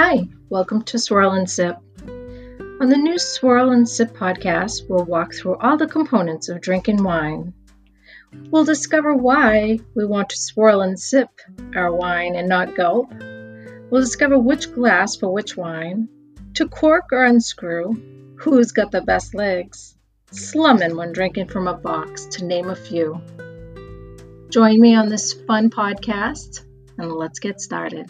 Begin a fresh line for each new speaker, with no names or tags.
Hi, welcome to Swirl and Sip. On the new Swirl and Sip podcast, we'll walk through all the components of drinking wine. We'll discover why we want to swirl and sip our wine and not gulp. We'll discover which glass for which wine, to cork or unscrew, who's got the best legs, slumming when drinking from a box, to name a few. Join me on this fun podcast and let's get started.